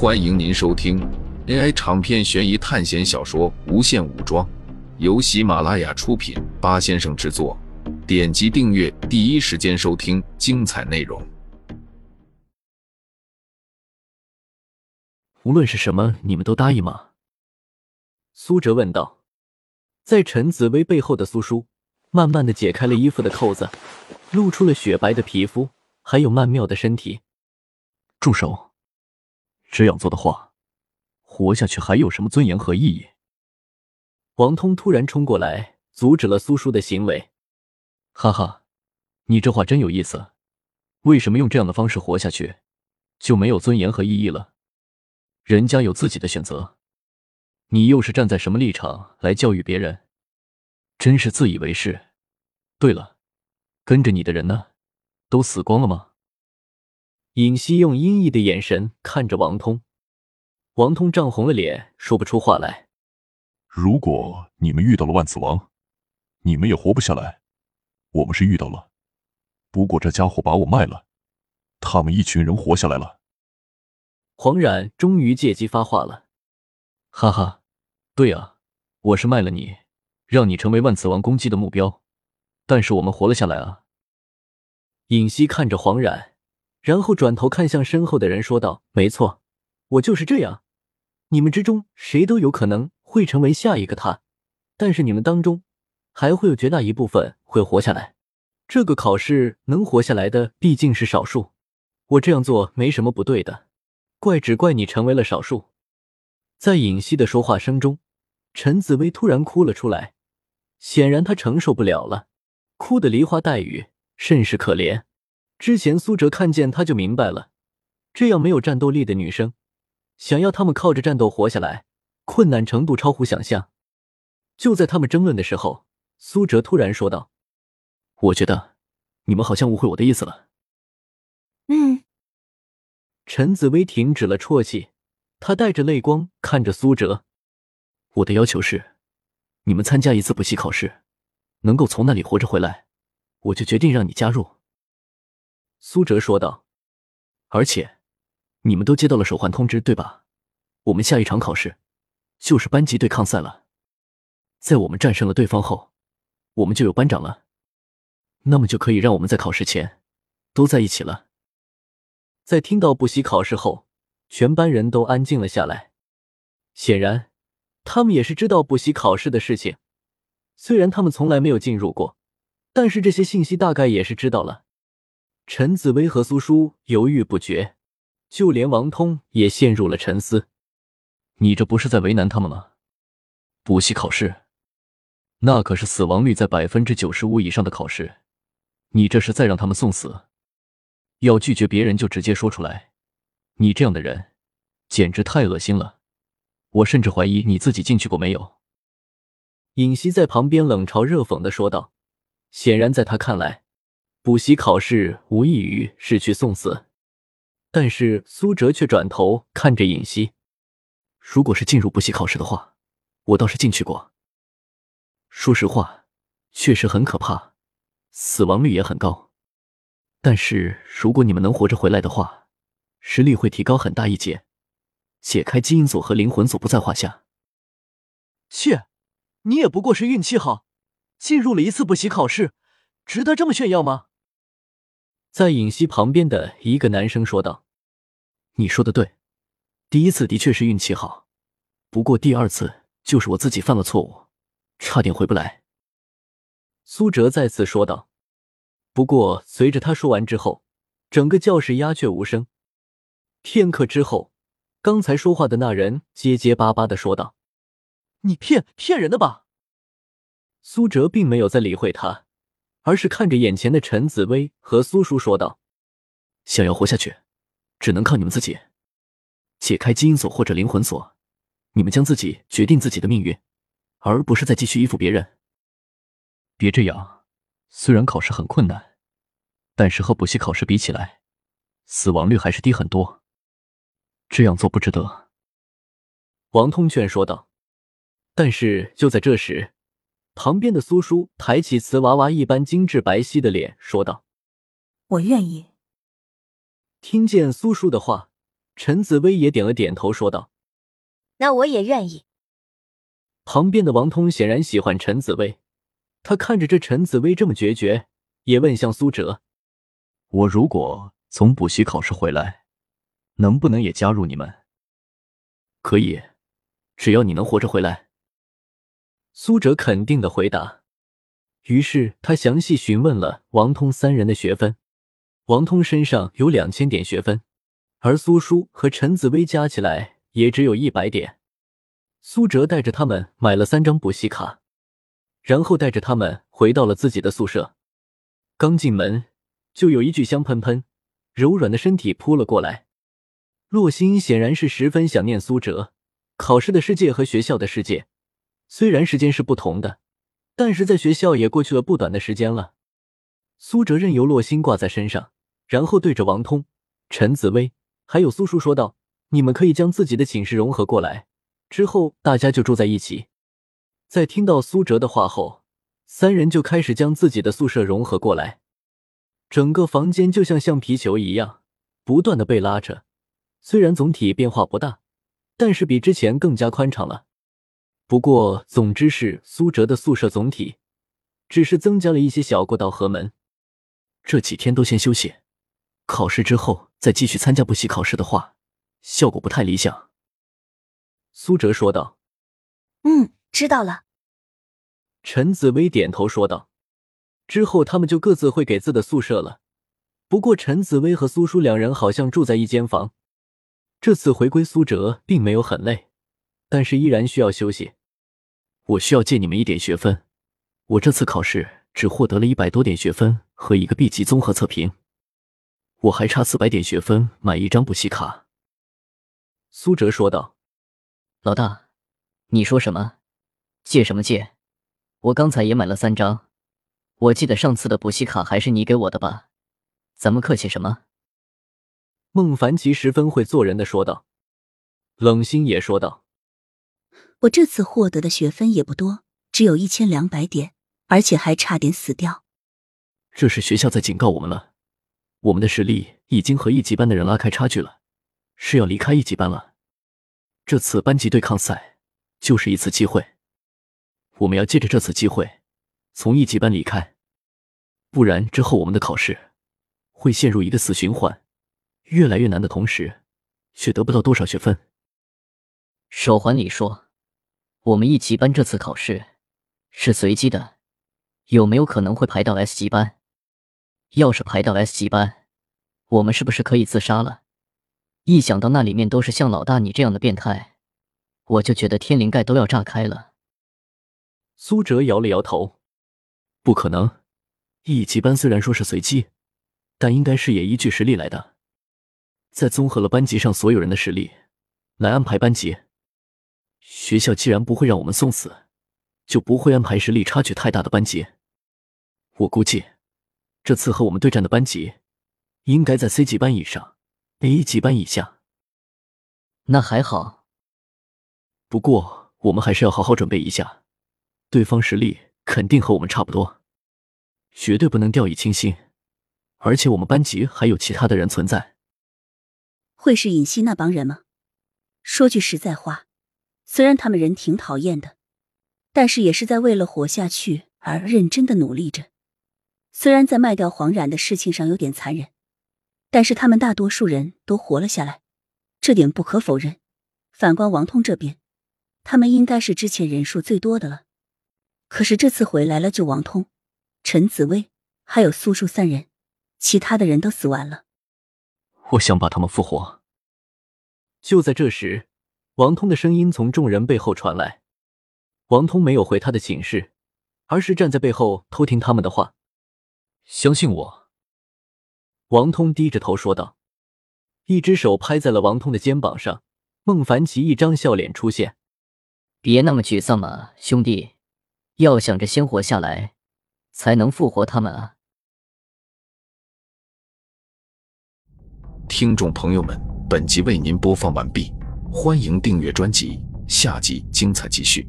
欢迎您收听 AI 长篇悬疑探险小说《无限武装》，由喜马拉雅出品，八先生制作。点击订阅，第一时间收听精彩内容。无论是什么，你们都答应吗？苏哲问道。在陈紫薇背后的苏叔，慢慢的解开了衣服的扣子，露出了雪白的皮肤，还有曼妙的身体。住手！这样做的话，活下去还有什么尊严和意义？王通突然冲过来，阻止了苏叔的行为。哈哈，你这话真有意思。为什么用这样的方式活下去，就没有尊严和意义了？人家有自己的选择。你又是站在什么立场来教育别人？真是自以为是。对了，跟着你的人呢？都死光了吗？尹熙用阴翳的眼神看着王通，王通涨红了脸，说不出话来。如果你们遇到了万磁王，你们也活不下来。我们是遇到了，不过这家伙把我卖了，他们一群人活下来了。黄冉终于借机发话了，哈哈。对啊，我是卖了你，让你成为万磁王攻击的目标，但是我们活了下来啊。尹熙看着黄冉，然后转头看向身后的人说道：“没错，我就是这样。你们之中谁都有可能会成为下一个他，但是你们当中还会有绝大一部分会活下来。这个考试能活下来的毕竟是少数，我这样做没什么不对的，怪只怪你成为了少数。”在尹熙的说话声中。陈紫薇突然哭了出来，显然她承受不了了，哭得梨花带雨，甚是可怜。之前苏哲看见她就明白了，这样没有战斗力的女生，想要他们靠着战斗活下来，困难程度超乎想象。就在他们争论的时候，苏哲突然说道：“我觉得你们好像误会我的意思了。”嗯。陈紫薇停止了啜泣，她带着泪光看着苏哲。我的要求是，你们参加一次补习考试，能够从那里活着回来，我就决定让你加入。”苏哲说道。“而且，你们都接到了手环通知，对吧？我们下一场考试就是班级对抗赛了。在我们战胜了对方后，我们就有班长了，那么就可以让我们在考试前都在一起了。”在听到补习考试后，全班人都安静了下来。显然。他们也是知道补习考试的事情，虽然他们从来没有进入过，但是这些信息大概也是知道了。陈紫薇和苏叔犹豫不决，就连王通也陷入了沉思。你这不是在为难他们吗？补习考试，那可是死亡率在百分之九十五以上的考试，你这是在让他们送死？要拒绝别人就直接说出来，你这样的人简直太恶心了。我甚至怀疑你自己进去过没有。尹熙在旁边冷嘲热讽的说道：“显然，在他看来，补习考试无异于是去送死。”但是苏哲却转头看着尹熙：“如果是进入补习考试的话，我倒是进去过。说实话，确实很可怕，死亡率也很高。但是如果你们能活着回来的话，实力会提高很大一截。”解开基因锁和灵魂锁不在话下。切，你也不过是运气好，进入了一次补习考试，值得这么炫耀吗？在尹熙旁边的一个男生说道：“你说的对，第一次的确是运气好，不过第二次就是我自己犯了错误，差点回不来。”苏哲再次说道。不过随着他说完之后，整个教室鸦雀无声。片刻之后。刚才说话的那人结结巴巴的说道：“你骗骗人的吧？”苏哲并没有再理会他，而是看着眼前的陈紫薇和苏叔说道：“想要活下去，只能靠你们自己，解开基因锁或者灵魂锁，你们将自己决定自己的命运，而不是再继续依附别人。别这样，虽然考试很困难，但是和补习考试比起来，死亡率还是低很多。”这样做不值得，王通劝说道。但是就在这时，旁边的苏叔抬起瓷娃娃一般精致白皙的脸，说道：“我愿意。”听见苏叔的话，陈紫薇也点了点头，说道：“那我也愿意。”旁边的王通显然喜欢陈紫薇，他看着这陈紫薇这么决绝，也问向苏哲：“我如果从补习考试回来，能不能也加入你们？”“可以，只要你能活着回来。”苏哲肯定的回答。于是他详细询问了王通三人的学分。王通身上有两千点学分，而苏叔和陈紫薇加起来也只有一百点。苏哲带着他们买了三张补习卡，然后带着他们回到了自己的宿舍。刚进门，就有一具香喷喷、柔软的身体扑了过来。洛心显然是十分想念苏哲。考试的世界和学校的世界，虽然时间是不同的。但是在学校也过去了不短的时间了，苏哲任由洛心挂在身上，然后对着王通、陈紫薇还有苏叔说道：“你们可以将自己的寝室融合过来，之后大家就住在一起。”在听到苏哲的话后，三人就开始将自己的宿舍融合过来，整个房间就像橡皮球一样，不断的被拉着。虽然总体变化不大，但是比之前更加宽敞了。不过，总之是苏哲的宿舍总体只是增加了一些小过道和门。这几天都先休息，考试之后再继续参加补习考试的话，效果不太理想。苏哲说道：“嗯，知道了。”陈紫薇点头说道：“之后他们就各自会给自的宿舍了。不过，陈紫薇和苏叔两人好像住在一间房。这次回归，苏哲并没有很累，但是依然需要休息。”我需要借你们一点学分，我这次考试只获得了一百多点学分和一个 B 级综合测评，我还差四百点学分买一张补习卡。苏哲说道：“老大，你说什么？借什么借？我刚才也买了三张，我记得上次的补习卡还是你给我的吧？咱们客气什么？”孟凡奇十分会做人的说道，冷心也说道。我这次获得的学分也不多，只有一千两百点，而且还差点死掉。这是学校在警告我们了，我们的实力已经和一级班的人拉开差距了，是要离开一级班了。这次班级对抗赛就是一次机会，我们要借着这次机会从一级班离开，不然之后我们的考试会陷入一个死循环，越来越难的同时，却得不到多少学分。手环里说。我们一级班这次考试是随机的，有没有可能会排到 S 级班？要是排到 S 级班，我们是不是可以自杀了？一想到那里面都是像老大你这样的变态，我就觉得天灵盖都要炸开了。苏哲摇了摇头，不可能。一级班虽然说是随机，但应该是也依据实力来的，在综合了班级上所有人的实力来安排班级。学校既然不会让我们送死，就不会安排实力差距太大的班级。我估计，这次和我们对战的班级，应该在 C 级班以上，A 级班以下。那还好。不过我们还是要好好准备一下，对方实力肯定和我们差不多，绝对不能掉以轻心。而且我们班级还有其他的人存在。会是尹熙那帮人吗？说句实在话。虽然他们人挺讨厌的，但是也是在为了活下去而认真的努力着。虽然在卖掉黄冉的事情上有点残忍，但是他们大多数人都活了下来，这点不可否认。反观王通这边，他们应该是之前人数最多的了。可是这次回来了，就王通、陈紫薇还有苏树三人，其他的人都死完了。我想把他们复活。就在这时。王通的声音从众人背后传来。王通没有回他的寝室，而是站在背后偷听他们的话。相信我，王通低着头说道，一只手拍在了王通的肩膀上。孟凡奇一张笑脸出现：“别那么沮丧嘛，兄弟，要想着先活下来，才能复活他们啊！”听众朋友们，本集为您播放完毕。欢迎订阅专辑，下集精彩继续。